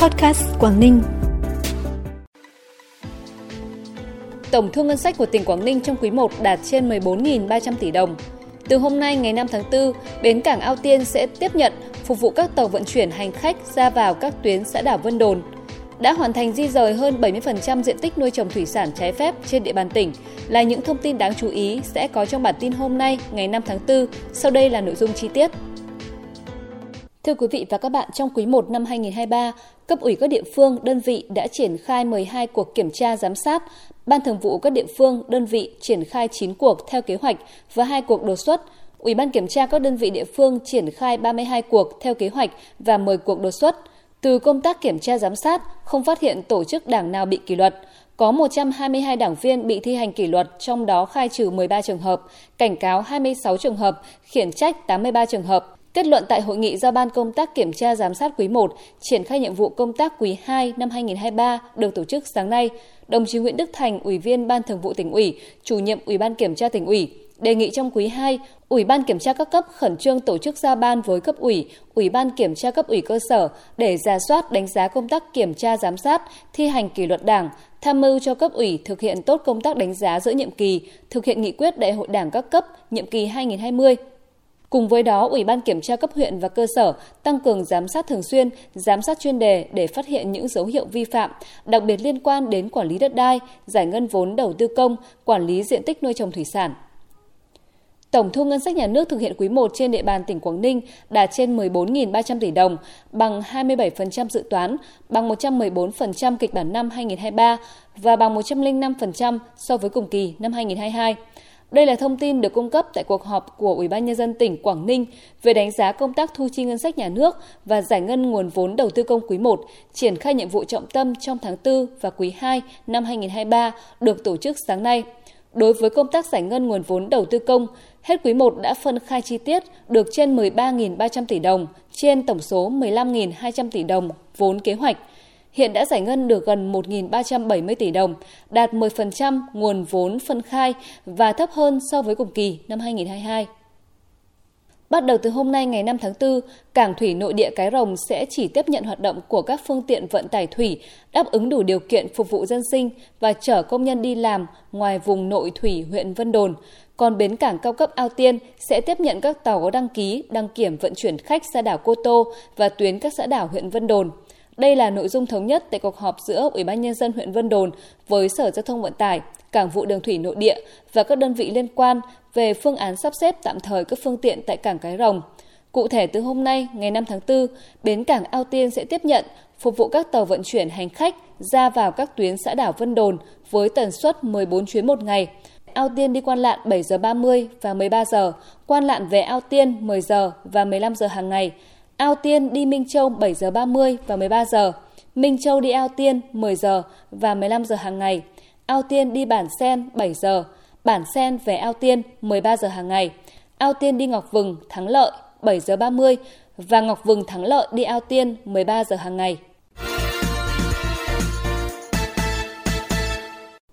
Podcast Quảng Ninh. Tổng thu ngân sách của tỉnh Quảng Ninh trong quý 1 đạt trên 14.300 tỷ đồng. Từ hôm nay ngày 5 tháng 4, bến cảng Ao Tiên sẽ tiếp nhận phục vụ các tàu vận chuyển hành khách ra vào các tuyến xã đảo Vân Đồn. Đã hoàn thành di rời hơn 70% diện tích nuôi trồng thủy sản trái phép trên địa bàn tỉnh là những thông tin đáng chú ý sẽ có trong bản tin hôm nay ngày 5 tháng 4. Sau đây là nội dung chi tiết. Thưa quý vị và các bạn, trong quý 1 năm 2023, cấp ủy các địa phương, đơn vị đã triển khai 12 cuộc kiểm tra giám sát, Ban Thường vụ các địa phương, đơn vị triển khai 9 cuộc theo kế hoạch và 2 cuộc đột xuất. Ủy ban kiểm tra các đơn vị địa phương triển khai 32 cuộc theo kế hoạch và 10 cuộc đột xuất. Từ công tác kiểm tra giám sát, không phát hiện tổ chức đảng nào bị kỷ luật. Có 122 đảng viên bị thi hành kỷ luật, trong đó khai trừ 13 trường hợp, cảnh cáo 26 trường hợp, khiển trách 83 trường hợp, Kết luận tại hội nghị giao ban công tác kiểm tra giám sát quý 1, triển khai nhiệm vụ công tác quý 2 năm 2023 được tổ chức sáng nay, đồng chí Nguyễn Đức Thành, Ủy viên Ban Thường vụ tỉnh ủy, chủ nhiệm Ủy ban Kiểm tra tỉnh ủy, đề nghị trong quý 2, Ủy ban kiểm tra các cấp khẩn trương tổ chức giao ban với cấp ủy, Ủy ban kiểm tra cấp ủy cơ sở để ra soát đánh giá công tác kiểm tra giám sát, thi hành kỷ luật Đảng, tham mưu cho cấp ủy thực hiện tốt công tác đánh giá giữa nhiệm kỳ, thực hiện nghị quyết Đại hội Đảng các cấp nhiệm kỳ 2020 Cùng với đó, Ủy ban kiểm tra cấp huyện và cơ sở tăng cường giám sát thường xuyên, giám sát chuyên đề để phát hiện những dấu hiệu vi phạm, đặc biệt liên quan đến quản lý đất đai, giải ngân vốn đầu tư công, quản lý diện tích nuôi trồng thủy sản. Tổng thu ngân sách nhà nước thực hiện quý 1 trên địa bàn tỉnh Quảng Ninh đạt trên 14.300 tỷ đồng, bằng 27% dự toán, bằng 114% kịch bản năm 2023 và bằng 105% so với cùng kỳ năm 2022. Đây là thông tin được cung cấp tại cuộc họp của Ủy ban nhân dân tỉnh Quảng Ninh về đánh giá công tác thu chi ngân sách nhà nước và giải ngân nguồn vốn đầu tư công quý 1, triển khai nhiệm vụ trọng tâm trong tháng 4 và quý 2 năm 2023 được tổ chức sáng nay. Đối với công tác giải ngân nguồn vốn đầu tư công, hết quý 1 đã phân khai chi tiết được trên 13.300 tỷ đồng trên tổng số 15.200 tỷ đồng vốn kế hoạch – hiện đã giải ngân được gần 1.370 tỷ đồng, đạt 10% nguồn vốn phân khai và thấp hơn so với cùng kỳ năm 2022. Bắt đầu từ hôm nay ngày 5 tháng 4, cảng thủy nội địa Cái Rồng sẽ chỉ tiếp nhận hoạt động của các phương tiện vận tải thủy đáp ứng đủ điều kiện phục vụ dân sinh và chở công nhân đi làm ngoài vùng nội thủy huyện Vân Đồn. Còn bến cảng cao cấp Ao Tiên sẽ tiếp nhận các tàu có đăng ký, đăng kiểm vận chuyển khách ra đảo Cô Tô và tuyến các xã đảo huyện Vân Đồn. Đây là nội dung thống nhất tại cuộc họp giữa Ủy ban nhân dân huyện Vân Đồn với Sở Giao thông Vận tải, Cảng vụ Đường thủy nội địa và các đơn vị liên quan về phương án sắp xếp tạm thời các phương tiện tại cảng Cái Rồng. Cụ thể từ hôm nay, ngày 5 tháng 4, bến cảng Ao Tiên sẽ tiếp nhận phục vụ các tàu vận chuyển hành khách ra vào các tuyến xã đảo Vân Đồn với tần suất 14 chuyến một ngày. Ao Tiên đi quan lạn 7 giờ 30 và 13 giờ, quan lạn về Ao Tiên 10 giờ và 15 giờ hàng ngày. Ao Tiên đi Minh Châu 7 giờ 30 và 13 giờ. Minh Châu đi Ao Tiên 10 giờ và 15 giờ hàng ngày. Ao Tiên đi Bản Sen 7 giờ. Bản Sen về Ao Tiên 13 giờ hàng ngày. Ao Tiên đi Ngọc Vừng, Thắng Lợi 7 giờ 30 và Ngọc Vừng Thắng Lợi đi Ao Tiên 13 giờ hàng ngày.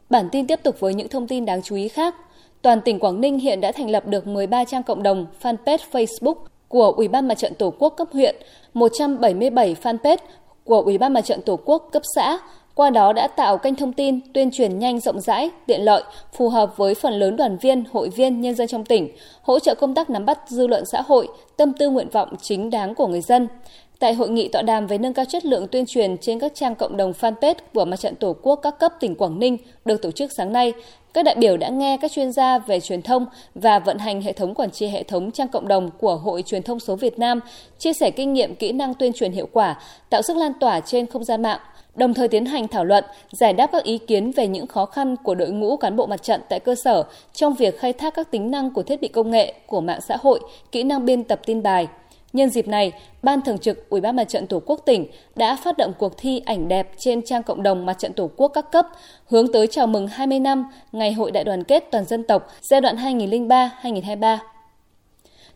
Bản tin tiếp tục với những thông tin đáng chú ý khác. Toàn tỉnh Quảng Ninh hiện đã thành lập được 13 trang cộng đồng fanpage Facebook của Ủy ban Mặt trận Tổ quốc cấp huyện, 177 fanpage của Ủy ban Mặt trận Tổ quốc cấp xã, qua đó đã tạo kênh thông tin, tuyên truyền nhanh rộng rãi, tiện lợi, phù hợp với phần lớn đoàn viên, hội viên, nhân dân trong tỉnh, hỗ trợ công tác nắm bắt dư luận xã hội, tâm tư nguyện vọng chính đáng của người dân. Tại hội nghị tọa đàm về nâng cao chất lượng tuyên truyền trên các trang cộng đồng fanpage của Mặt trận Tổ quốc các cấp tỉnh Quảng Ninh được tổ chức sáng nay, các đại biểu đã nghe các chuyên gia về truyền thông và vận hành hệ thống quản trị hệ thống trang cộng đồng của Hội Truyền thông số Việt Nam, chia sẻ kinh nghiệm kỹ năng tuyên truyền hiệu quả, tạo sức lan tỏa trên không gian mạng, đồng thời tiến hành thảo luận, giải đáp các ý kiến về những khó khăn của đội ngũ cán bộ mặt trận tại cơ sở trong việc khai thác các tính năng của thiết bị công nghệ, của mạng xã hội, kỹ năng biên tập tin bài. Nhân dịp này, Ban Thường trực Ủy ban Mặt trận Tổ quốc tỉnh đã phát động cuộc thi ảnh đẹp trên trang cộng đồng Mặt trận Tổ quốc các cấp, hướng tới chào mừng 20 năm Ngày hội Đại đoàn kết toàn dân tộc giai đoạn 2003-2023.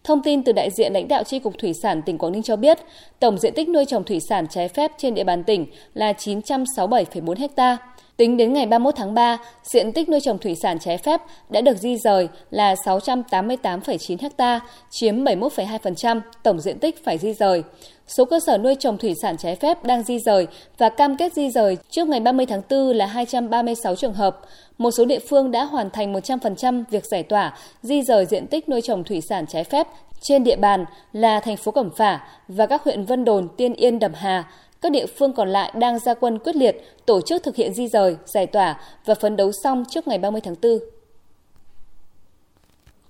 Thông tin từ đại diện lãnh đạo Tri cục Thủy sản tỉnh Quảng Ninh cho biết, tổng diện tích nuôi trồng thủy sản trái phép trên địa bàn tỉnh là 967,4 ha. Tính đến ngày 31 tháng 3, diện tích nuôi trồng thủy sản trái phép đã được di rời là 688,9 ha, chiếm 71,2% tổng diện tích phải di rời. Số cơ sở nuôi trồng thủy sản trái phép đang di rời và cam kết di rời trước ngày 30 tháng 4 là 236 trường hợp. Một số địa phương đã hoàn thành 100% việc giải tỏa, di rời diện tích nuôi trồng thủy sản trái phép trên địa bàn là thành phố Cẩm Phả và các huyện Vân Đồn, Tiên Yên, Đầm Hà, các địa phương còn lại đang ra quân quyết liệt tổ chức thực hiện di rời, giải tỏa và phấn đấu xong trước ngày 30 tháng 4.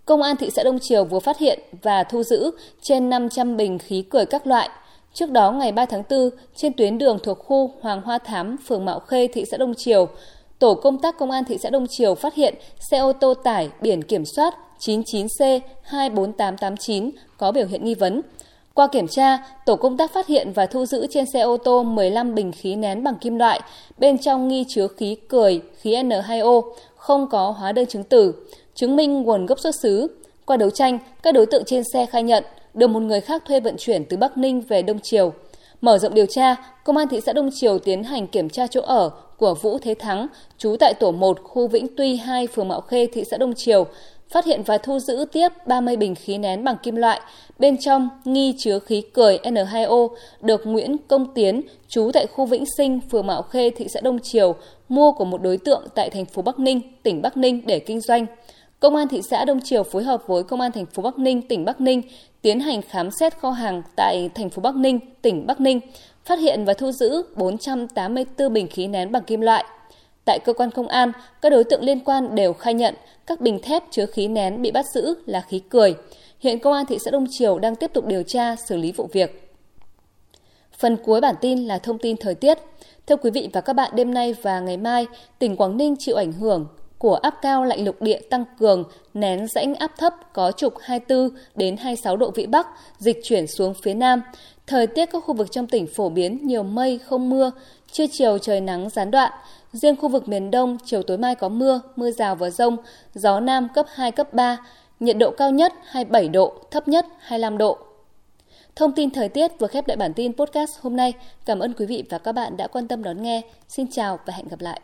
Công an thị xã Đông Triều vừa phát hiện và thu giữ trên 500 bình khí cười các loại. Trước đó, ngày 3 tháng 4, trên tuyến đường thuộc khu Hoàng Hoa Thám, phường Mạo Khê, thị xã Đông Triều, Tổ công tác Công an thị xã Đông Triều phát hiện xe ô tô tải biển kiểm soát 99C24889 có biểu hiện nghi vấn. Qua kiểm tra, tổ công tác phát hiện và thu giữ trên xe ô tô 15 bình khí nén bằng kim loại, bên trong nghi chứa khí cười, khí N2O, không có hóa đơn chứng tử, chứng minh nguồn gốc xuất xứ. Qua đấu tranh, các đối tượng trên xe khai nhận được một người khác thuê vận chuyển từ Bắc Ninh về Đông Triều. Mở rộng điều tra, Công an thị xã Đông Triều tiến hành kiểm tra chỗ ở của Vũ Thế Thắng, trú tại tổ 1, khu Vĩnh Tuy 2, phường Mạo Khê, thị xã Đông Triều, phát hiện và thu giữ tiếp 30 bình khí nén bằng kim loại, bên trong nghi chứa khí cười N2O được Nguyễn Công Tiến, trú tại khu Vĩnh Sinh, phường Mạo Khê, thị xã Đông Triều, mua của một đối tượng tại thành phố Bắc Ninh, tỉnh Bắc Ninh để kinh doanh. Công an thị xã Đông Triều phối hợp với Công an thành phố Bắc Ninh, tỉnh Bắc Ninh tiến hành khám xét kho hàng tại thành phố Bắc Ninh, tỉnh Bắc Ninh, phát hiện và thu giữ 484 bình khí nén bằng kim loại. Tại cơ quan công an, các đối tượng liên quan đều khai nhận các bình thép chứa khí nén bị bắt giữ là khí cười. Hiện Công an thị xã Đông Triều đang tiếp tục điều tra xử lý vụ việc. Phần cuối bản tin là thông tin thời tiết. Thưa quý vị và các bạn, đêm nay và ngày mai, tỉnh Quảng Ninh chịu ảnh hưởng của áp cao lạnh lục địa tăng cường, nén rãnh áp thấp có trục 24 đến 26 độ vĩ Bắc, dịch chuyển xuống phía Nam. Thời tiết các khu vực trong tỉnh phổ biến nhiều mây, không mưa, trưa chiều trời nắng gián đoạn. Riêng khu vực miền Đông, chiều tối mai có mưa, mưa rào và rông, gió Nam cấp 2, cấp 3, nhiệt độ cao nhất 27 độ, thấp nhất 25 độ. Thông tin thời tiết vừa khép lại bản tin podcast hôm nay. Cảm ơn quý vị và các bạn đã quan tâm đón nghe. Xin chào và hẹn gặp lại.